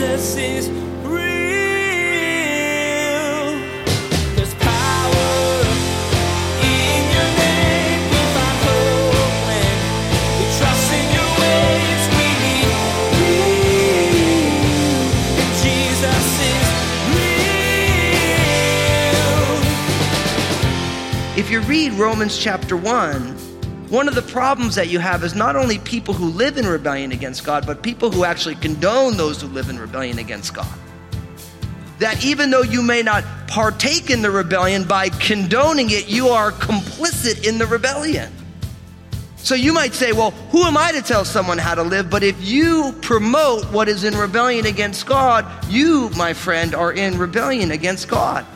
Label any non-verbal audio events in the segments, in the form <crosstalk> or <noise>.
Jesus is. If you read Romans chapter 1, one of the problems that you have is not only people who live in rebellion against God, but people who actually condone those who live in rebellion against God. That even though you may not partake in the rebellion, by condoning it, you are complicit in the rebellion. So you might say, well, who am I to tell someone how to live? But if you promote what is in rebellion against God, you, my friend, are in rebellion against God.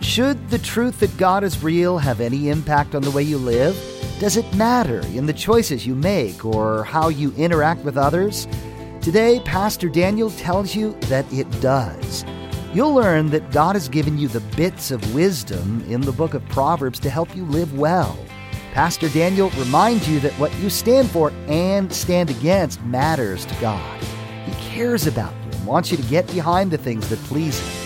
Should the truth that God is real have any impact on the way you live? Does it matter in the choices you make or how you interact with others? Today, Pastor Daniel tells you that it does. You'll learn that God has given you the bits of wisdom in the book of Proverbs to help you live well. Pastor Daniel reminds you that what you stand for and stand against matters to God. He cares about you and wants you to get behind the things that please Him.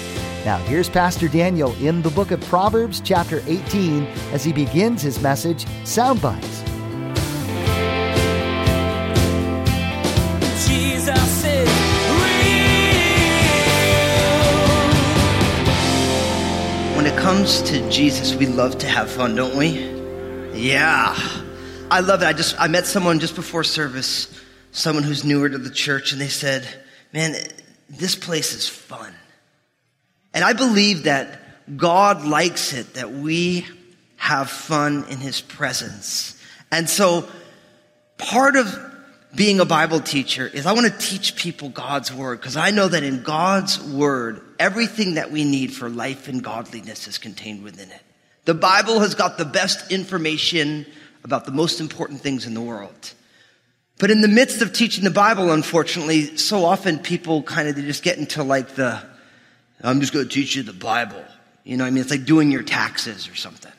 Now, here's Pastor Daniel in the book of Proverbs, chapter 18, as he begins his message, Soundbites. Jesus is real. When it comes to Jesus, we love to have fun, don't we? Yeah. I love it. I just I met someone just before service, someone who's newer to the church, and they said, Man, this place is fun. And I believe that God likes it that we have fun in his presence. And so part of being a Bible teacher is I want to teach people God's word because I know that in God's word, everything that we need for life and godliness is contained within it. The Bible has got the best information about the most important things in the world. But in the midst of teaching the Bible, unfortunately, so often people kind of they just get into like the, I'm just going to teach you the Bible. You know I mean? It's like doing your taxes or something.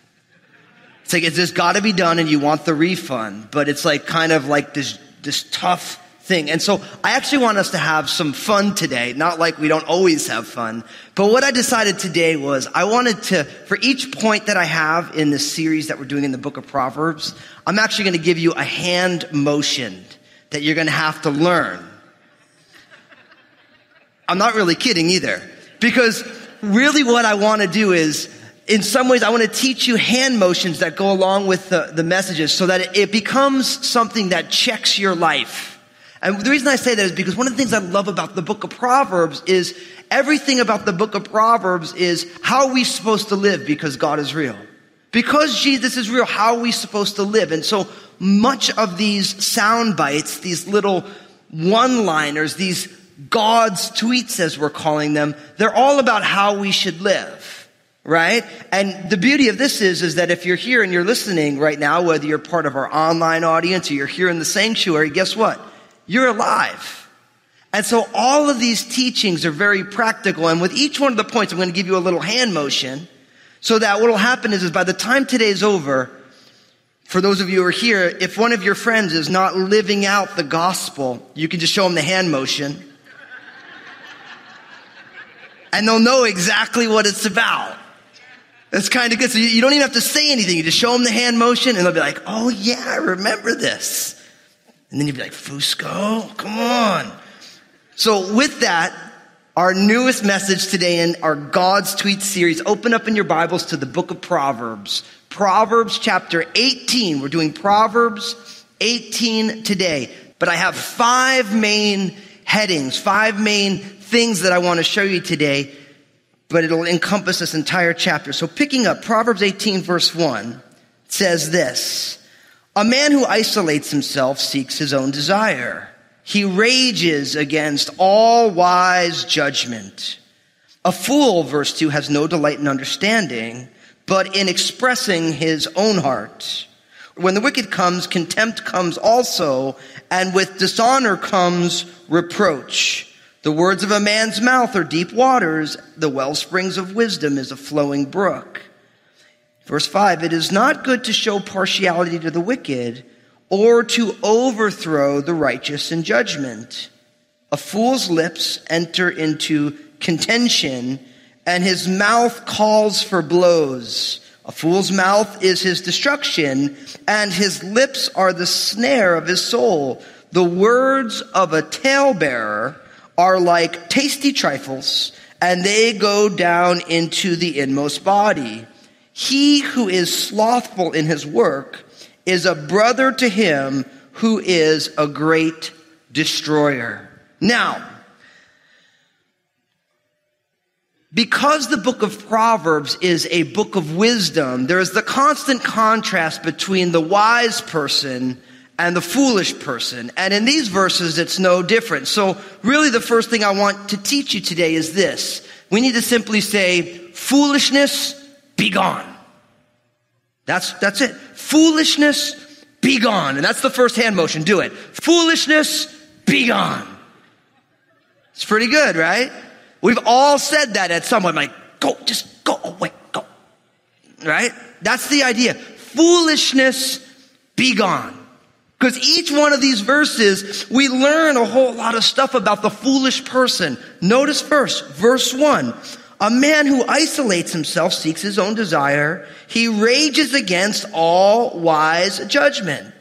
It's like, it's just got to be done and you want the refund, but it's like kind of like this, this tough thing. And so I actually want us to have some fun today, not like we don't always have fun. But what I decided today was I wanted to, for each point that I have in this series that we're doing in the book of Proverbs, I'm actually going to give you a hand motion that you're going to have to learn. I'm not really kidding either. Because really what I want to do is, in some ways, I want to teach you hand motions that go along with the, the messages so that it, becomes something that checks your life. And the reason I say that is because one of the things I love about the book of Proverbs is everything about the book of Proverbs is how are we supposed to live because God is real. Because Jesus is real, how are we supposed to live? And so much of these sound bites, these little one-liners, these God's tweets, as we're calling them, they're all about how we should live, right? And the beauty of this is, is that if you're here and you're listening right now, whether you're part of our online audience or you're here in the sanctuary, guess what? You're alive. And so all of these teachings are very practical. And with each one of the points, I'm going to give you a little hand motion so that what will happen is, is by the time today's over, for those of you who are here, if one of your friends is not living out the gospel, you can just show them the hand motion and they'll know exactly what it's about. That's kind of good. So you, don't even have to say anything. You just show them the hand motion and they'll be like, oh yeah, I remember this. And then you'll be like, Fusco, come on. So with that, our newest message today in our God's Tweet series, open up in your Bibles to the book of Proverbs. Proverbs chapter 18. We're doing Proverbs 18 today. But I have five main headings, five main things that I want to show you today, but it'll encompass this entire chapter. So picking up Proverbs 18 verse 1 says this, a man who isolates himself seeks his own desire. He rages against all wise judgment. A fool, verse 2, has no delight in understanding, but in expressing his own heart. When the wicked comes, contempt comes also, and with dishonor comes reproach. The words of a man's mouth are deep waters. The well springs of wisdom is a flowing brook. Verse 5 It is not good to show partiality to the wicked or to overthrow the righteous in judgment. A fool's lips enter into contention, and his mouth calls for blows. A fool's mouth is his destruction, and his lips are the snare of his soul. The words of a talebearer are like tasty trifles, and they go down into the inmost body. He who is slothful in his work is a brother to him who is a great destroyer. Now, because the book of Proverbs is a book of wisdom, there is the constant contrast between the wise person and the foolish person. And in these verses, it's no different. So really the first thing I want to teach you today is this. We need to simply say, foolishness, be gone. That's, that's it. Foolishness, be gone. And that's the first hand motion. Do it. Foolishness, be gone. It's pretty good, right? We've all said that at some point, like, go, just go away, go. Right? That's the idea. Foolishness, be gone. Because each one of these verses, we learn a whole lot of stuff about the foolish person. Notice first, verse one. A man who isolates himself seeks his own desire. He rages against all wise judgment.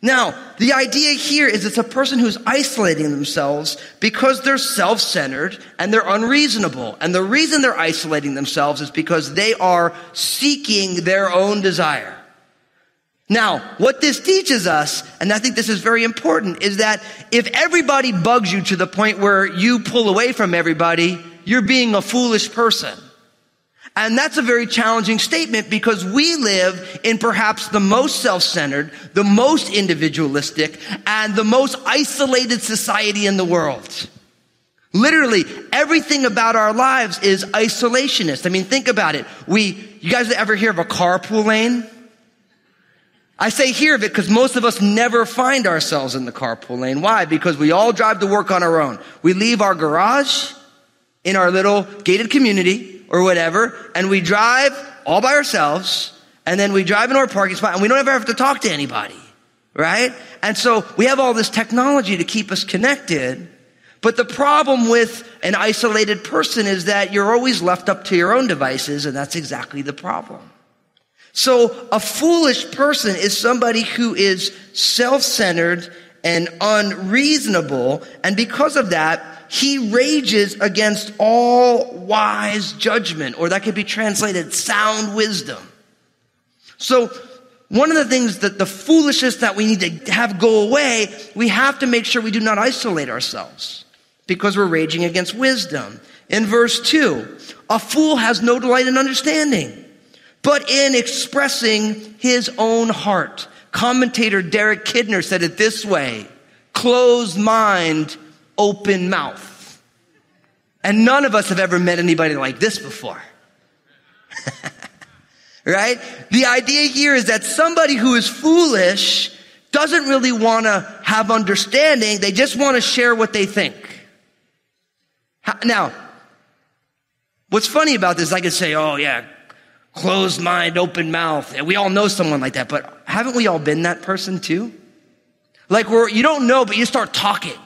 Now, the idea here is it's a person who's isolating themselves because they're self-centered and they're unreasonable. And the reason they're isolating themselves is because they are seeking their own desire. Now, what this teaches us, and I think this is very important, is that if everybody bugs you to the point where you pull away from everybody, you're being a foolish person. And that's a very challenging statement because we live in perhaps the most self-centered, the most individualistic, and the most isolated society in the world. Literally, everything about our lives is isolationist. I mean, think about it. We, you guys ever hear of a carpool lane? I say hear of it because most of us never find ourselves in the carpool lane. Why? Because we all drive to work on our own. We leave our garage in our little gated community or whatever, and we drive all by ourselves, and then we drive into our parking spot, and we don't ever have to talk to anybody, right? And so we have all this technology to keep us connected. But the problem with an isolated person is that you're always left up to your own devices, and that's exactly the problem. So a foolish person is somebody who is self-centered and unreasonable, and because of that, he rages against all wise judgment, or that could be translated sound wisdom. So, one of the things that the foolishness that we need to have go away, we have to make sure we do not isolate ourselves because we're raging against wisdom. In verse 2, a fool has no delight in understanding, but in expressing his own heart. Commentator Derek Kidner said it this way closed mind open mouth. And none of us have ever met anybody like this before. <laughs> right? The idea here is that somebody who is foolish doesn't really want to have understanding. They just want to share what they think. Now, what's funny about this, I could say, oh yeah, closed mind, open mouth. We all know someone like that, but haven't we all been that person too? Like where you don't know, but you start talking.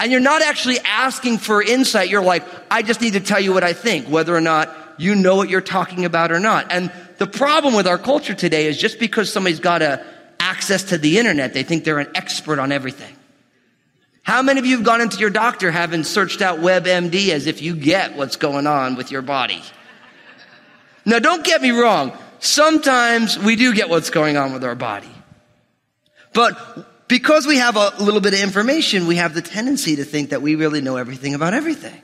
And you're not actually asking for insight. You're like, I just need to tell you what I think, whether or not you know what you're talking about or not. And the problem with our culture today is just because somebody's got a access to the internet, they think they're an expert on everything. How many of you have gone into your doctor having searched out WebMD as if you get what's going on with your body? Now, don't get me wrong. Sometimes we do get what's going on with our body. But because we have a little bit of information, we have the tendency to think that we really know everything about everything,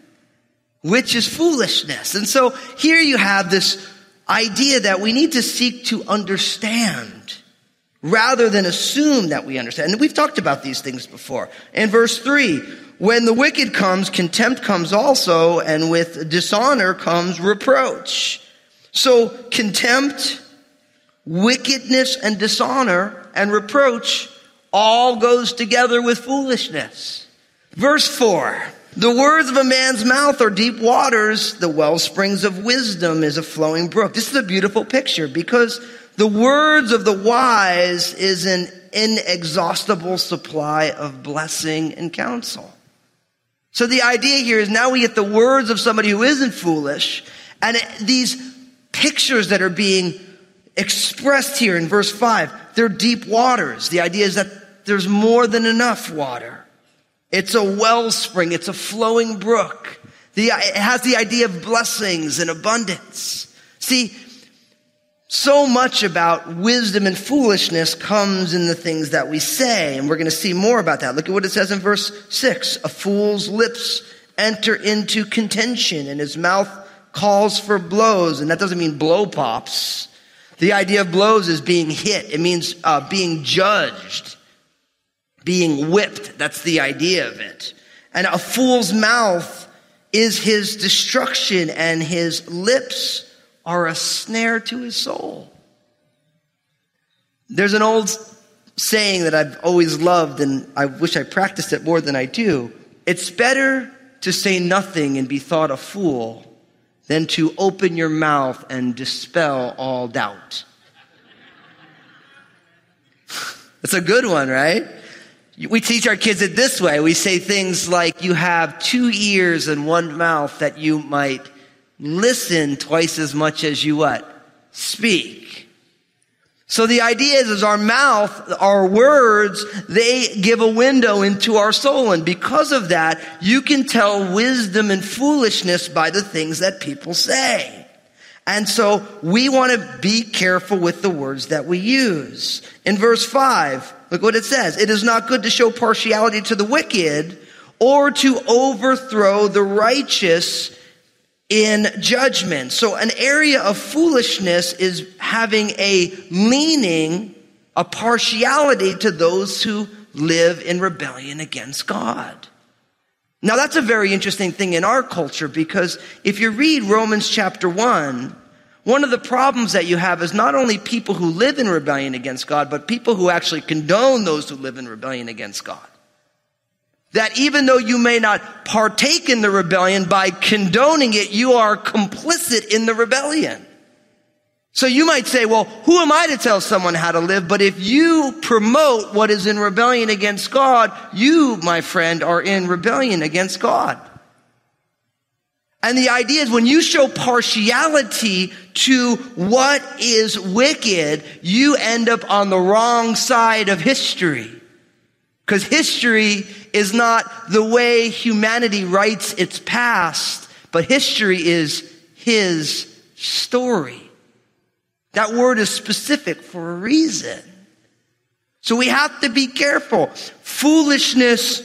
which is foolishness. And so here you have this idea that we need to seek to understand rather than assume that we understand. And we've talked about these things before. In verse three, when the wicked comes, contempt comes also, and with dishonor comes reproach. So contempt, wickedness, and dishonor and reproach all goes together with foolishness. Verse 4. The words of a man's mouth are deep waters. The well springs of wisdom is a flowing brook. This is a beautiful picture because the words of the wise is an inexhaustible supply of blessing and counsel. So the idea here is now we get the words of somebody who isn't foolish and these pictures that are being expressed here in verse 5, they're deep waters. The idea is that there's more than enough water. It's a wellspring, it's a flowing brook. The, it has the idea of blessings and abundance. See, so much about wisdom and foolishness comes in the things that we say, and we're going to see more about that. Look at what it says in verse 6. A fool's lips enter into contention, and his mouth calls for blows, and that doesn't mean blow pops. The idea of blows is being hit. It means uh, being judged, being whipped. That's the idea of it. And a fool's mouth is his destruction, and his lips are a snare to his soul. There's an old saying that I've always loved, and I wish I practiced it more than I do. It's better to say nothing and be thought a fool than to open your mouth and dispel all doubt. <laughs> That's a good one, right? We teach our kids it this way. We say things like, you have two ears and one mouth that you might listen twice as much as you what? Speak. So the idea is, is our mouth, our words, they give a window into our soul. And because of that, you can tell wisdom and foolishness by the things that people say. And so we want to be careful with the words that we use. In verse 5, look what it says. It is not good to show partiality to the wicked or to overthrow the righteous in judgment. So an area of foolishness is having a leaning, a partiality to those who live in rebellion against God. Now that's a very interesting thing in our culture because if you read Romans chapter 1, one of the problems that you have is not only people who live in rebellion against God, but people who actually condone those who live in rebellion against God. That even though you may not partake in the rebellion, by condoning it, you are complicit in the rebellion. So you might say, well, who am I to tell someone how to live? But if you promote what is in rebellion against God, you, my friend, are in rebellion against God. And the idea is when you show partiality to what is wicked, you end up on the wrong side of history. Because history is not the way humanity writes its past, but history is his story. That word is specific for a reason. So we have to be careful. Foolishness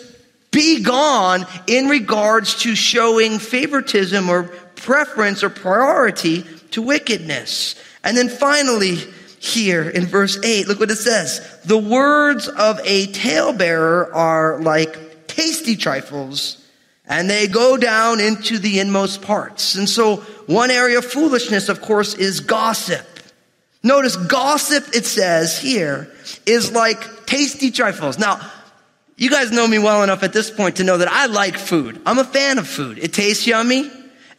be gone in regards to showing favoritism or preference or priority to wickedness. And then finally, here in verse 8. Look what it says. The words of a talebearer are like tasty trifles and they go down into the inmost parts. And so one area of foolishness, of course, is gossip. Notice gossip, it says here, is like tasty trifles. Now, you guys know me well enough at this point to know that I like food. I'm a fan of food. It tastes yummy.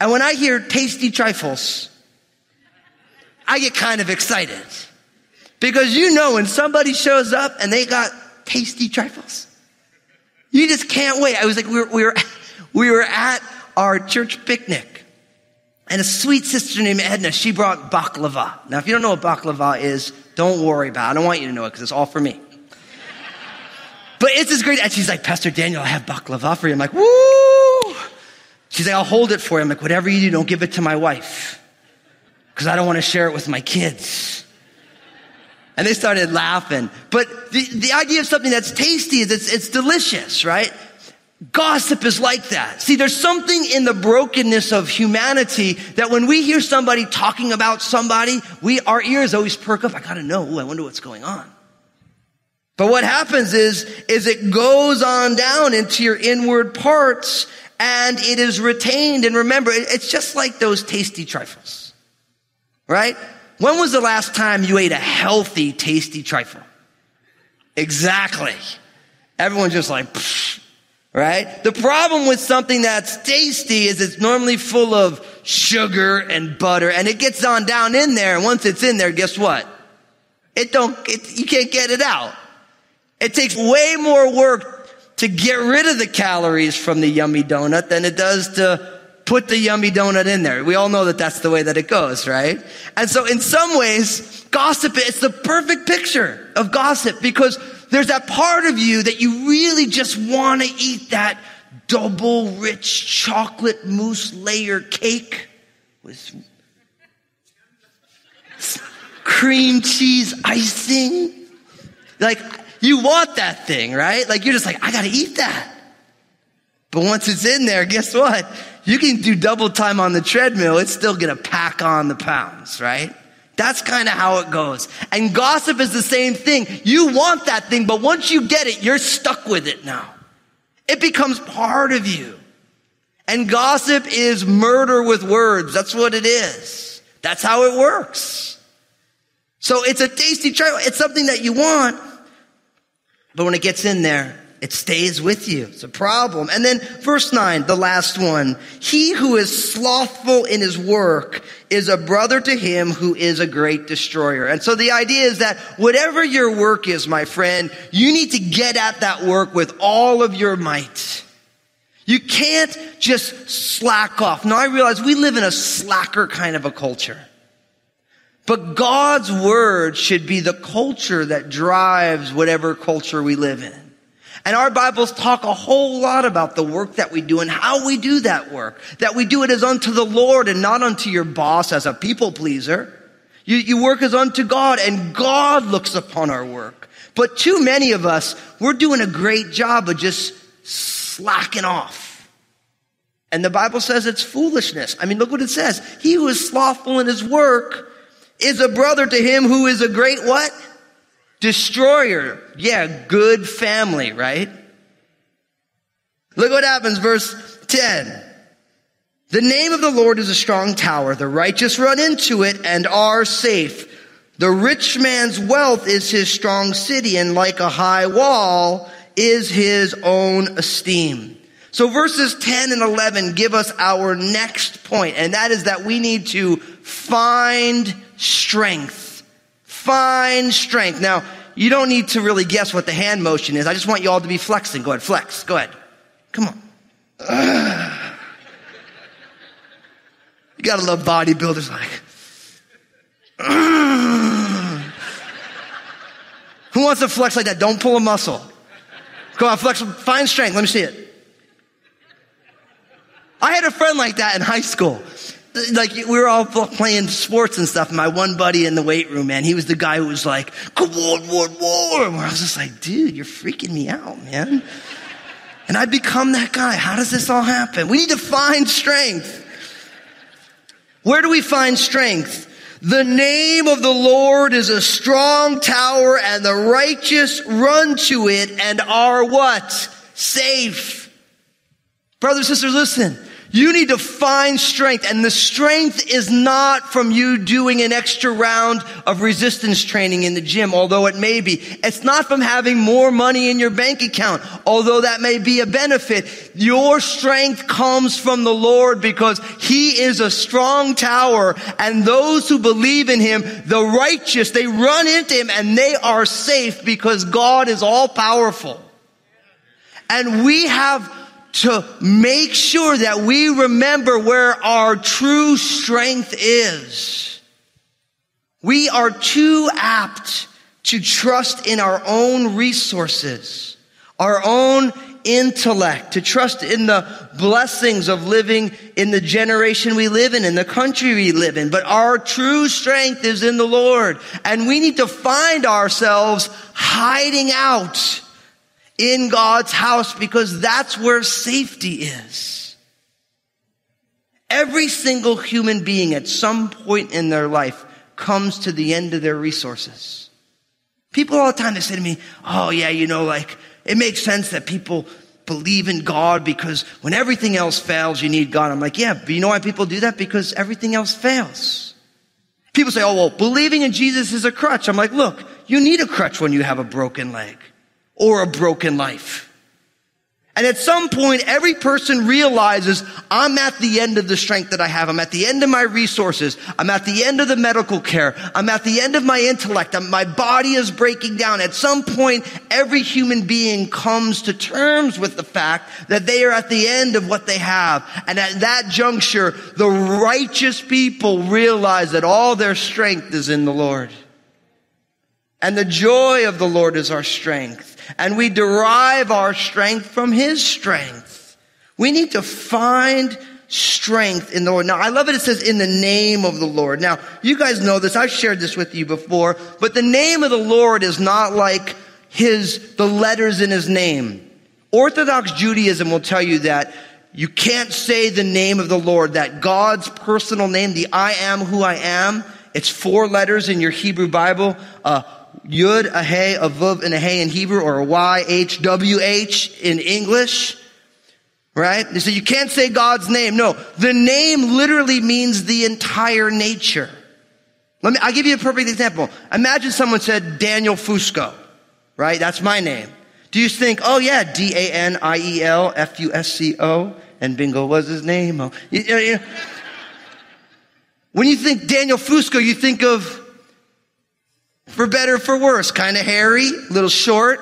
And when I hear tasty trifles, I get kind of excited. Because you know when somebody shows up and they got tasty trifles, you just can't wait. I was like, we were, we were, <laughs> we were at our church picnic and a sweet sister named Edna, she brought baklava. Now, if you don't know what baklava is, don't worry about it. I don't want you to know it because it's all for me. <laughs> But it's this great, and she's like, Pastor Daniel, I have baklava for you. I'm like, woo! She's like, I'll hold it for you. I'm like, whatever you do, don't give it to my wife. Because I don't want to share it with my kids. And they started laughing. But the, the idea of something that's tasty is it's, it's delicious, right? Gossip is like that. See, there's something in the brokenness of humanity that when we hear somebody talking about somebody, we, our ears always perk up. I gotta know. Ooh, I wonder what's going on. But what happens is, is it goes on down into your inward parts and it is retained. And remember, it's just like those tasty trifles, right? When was the last time you ate a healthy, tasty trifle? Exactly. Everyone's just like, right? The problem with something that's tasty is it's normally full of sugar and butter and it gets on down in there. And once it's in there, guess what? It don't, it, you can't get it out. It takes way more work to get rid of the calories from the yummy donut than it does to put the yummy donut in there. We all know that that's the way that it goes, right? And so in some ways, gossip, it's the perfect picture of gossip because there's that part of you that you really just want to eat that double rich chocolate mousse layer cake with cream cheese icing. Like, you want that thing, right? Like, you're just like, I gotta eat that. But once it's in there, guess what? You can do double time on the treadmill. It's still gonna pack on the pounds, right? That's kind of how it goes. And gossip is the same thing. You want that thing, but once you get it, you're stuck with it now. It becomes part of you. And gossip is murder with words. That's what it is. That's how it works. So it's a tasty try. It's something that you want. But when it gets in there, it stays with you. It's a problem. And then verse 9, the last one. He who is slothful in his work is a brother to him who is a great destroyer. And so the idea is that whatever your work is, my friend, you need to get at that work with all of your might. You can't just slack off. Now I realize we live in a slacker kind of a culture. But God's word should be the culture that drives whatever culture we live in. And our Bibles talk a whole lot about the work that we do and how we do that work. That we do it as unto the Lord and not unto your boss as a people pleaser. You, you work as unto God and God looks upon our work. But too many of us, we're doing a great job of just slacking off. And the Bible says it's foolishness. I mean, look what it says. He who is slothful in his work is a brother to him who is a great what? Destroyer. Yeah, good family, right? Look what happens, verse 10. The name of the Lord is a strong tower. The righteous run into it and are safe. The rich man's wealth is his strong city, and like a high wall is his own esteem. So verses 10 and 11 give us our next point, and that is that we need to find strength. Find strength. Now, you don't need to really guess what the hand motion is. I just want you all to be flexing. Go ahead, flex. Go ahead. Come on. <sighs> You gotta love bodybuilders like. <sighs> Who wants to flex like that? Don't pull a muscle. Go on, flex. Find strength. Let me see it. I had a friend like that in high school like we were all playing sports and stuff. My one buddy in the weight room, man, he was the guy who was like, "Come on, one more." Where I was just like, "Dude, you're freaking me out, man." And I become that guy. How does this all happen? We need to find strength. Where do we find strength? The name of the Lord is a strong tower and the righteous run to it and are what? Safe. Brothers, and sisters, listen. You need to find strength and the strength is not from you doing an extra round of resistance training in the gym, although it may be. It's not from having more money in your bank account, although that may be a benefit. Your strength comes from the Lord because He is a strong tower and those who believe in Him, the righteous, they run into Him and they are safe because God is all powerful. And we have to make sure that we remember where our true strength is. We are too apt to trust in our own resources, our own intellect, to trust in the blessings of living in the generation we live in, in the country we live in. But our true strength is in the Lord. And we need to find ourselves hiding out in God's house because that's where safety is. Every single human being at some point in their life comes to the end of their resources. People all the time, they say to me, Oh yeah, you know, like, it makes sense that people believe in God because when everything else fails, you need God. I'm like, yeah, but you know why people do that? Because everything else fails. People say, oh, well, believing in Jesus is a crutch. I'm like, look, you need a crutch when you have a broken leg or a broken life. And at some point, every person realizes I'm at the end of the strength that I have. I'm at the end of my resources. I'm at the end of the medical care. I'm at the end of my intellect. I'm, my body is breaking down. At some point, every human being comes to terms with the fact that they are at the end of what they have. And at that juncture, the righteous people realize that all their strength is in the Lord. And the joy of the Lord is our strength and we derive our strength from His strength. We need to find strength in the Lord. Now, I love it. It says in the name of the Lord. Now, you guys know this. I've shared this with you before, but the name of the Lord is not like his, the letters in his name. Orthodox Judaism will tell you that you can't say the name of the Lord, that God's personal name, the I am who I am, it's four letters in your Hebrew Bible. Uh, Yud, a Hey, a Vav, and a Hey in Hebrew, or a Y, H, W, H in English. Right? So you can't say God's name. No. The name literally means the entire nature. Let me, I'll give you a perfect example. Imagine someone said Daniel Fusco. Right? That's my name. Do you think, oh yeah, D-A-N-I-E-L, F-U-S-C-O, and bingo was his name. Oh, you, you, when you think Daniel Fusco, you think of for better, for worse. Kind of hairy, a little short.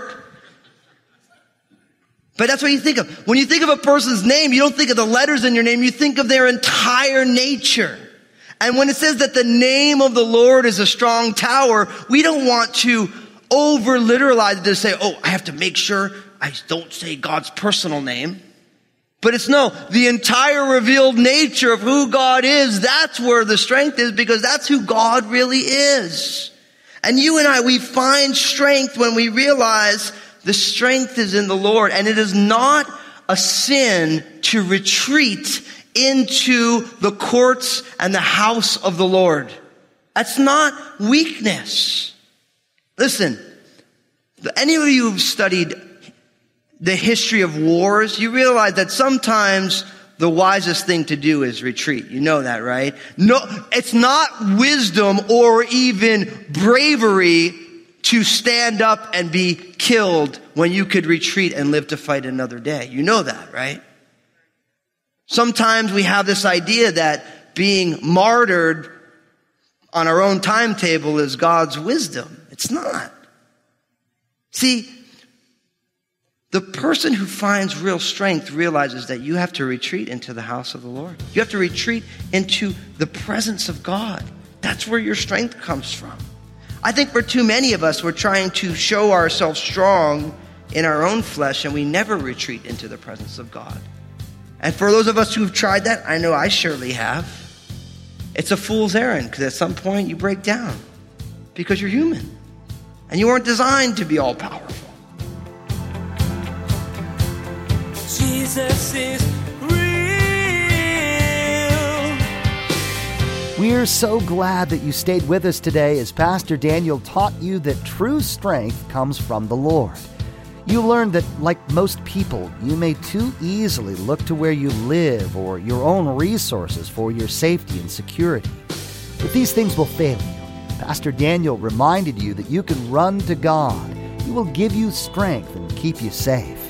But that's what you think of. When you think of a person's name, you don't think of the letters in your name, you think of their entire nature. And when it says that the name of the Lord is a strong tower, we don't want to over literalize it to say, oh, I have to make sure I don't say God's personal name. But it's no, the entire revealed nature of who God is, that's where the strength is because that's who God really is. And you and I, we find strength when we realize the strength is in the Lord. And it is not a sin to retreat into the courts and the house of the Lord. That's not weakness. Listen, any of you who've studied the history of wars, you realize that sometimes the wisest thing to do is retreat. You know that, right? No, it's not wisdom or even bravery to stand up and be killed when you could retreat and live to fight another day. You know that, right? Sometimes we have this idea that being martyred on our own timetable is God's wisdom. It's not. See, the person who finds real strength realizes that you have to retreat into the house of the Lord. You have to retreat into the presence of God. That's where your strength comes from. I think for too many of us, we're trying to show ourselves strong in our own flesh and we never retreat into the presence of God. And for those of us who've tried that, I know I surely have. It's a fool's errand because at some point you break down because you're human and you weren't designed to be all powerful. Jesus is real. We're so glad that you stayed with us today as Pastor Daniel taught you that true strength comes from the Lord. You learned that, like most people, you may too easily look to where you live or your own resources for your safety and security. But these things will fail you. Pastor Daniel reminded you that you can run to God. He will give you strength and keep you safe.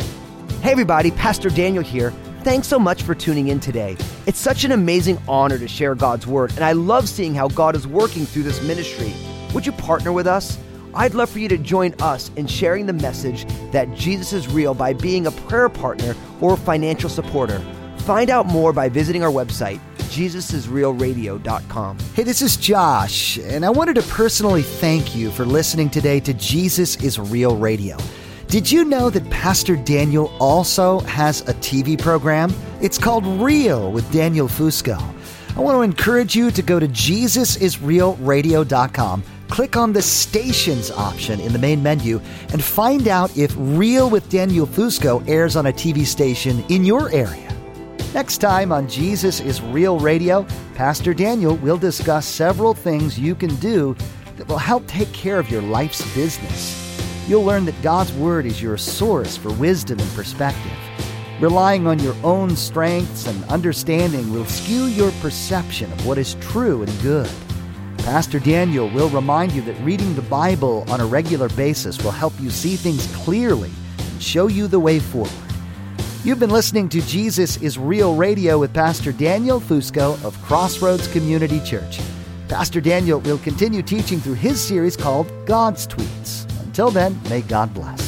Hey, everybody, Pastor Daniel here. Thanks so much for tuning in today. It's such an amazing honor to share God's Word, and I love seeing how God is working through this ministry. Would you partner with us? I'd love for you to join us in sharing the message that Jesus is real by being a prayer partner or financial supporter. Find out more by visiting our website, jesusisrealradio.com. Hey, this is Josh, and I wanted to personally thank you for listening today to Jesus is Real Radio. Did you know that Pastor Daniel also has a TV program? It's called Real with Daniel Fusco. I want to encourage you to go to JesusIsRealRadio.com, click on the stations option in the main menu, and find out if Real with Daniel Fusco airs on a TV station in your area. Next time on Jesus is Real Radio, Pastor Daniel will discuss several things you can do that will help take care of your life's business. You'll learn that God's Word is your source for wisdom and perspective. Relying on your own strengths and understanding will skew your perception of what is true and good. Pastor Daniel will remind you that reading the Bible on a regular basis will help you see things clearly and show you the way forward. You've been listening to Jesus is Real Radio with Pastor Daniel Fusco of Crossroads Community Church. Pastor Daniel will continue teaching through his series called God's Tweets. Until then, may God bless.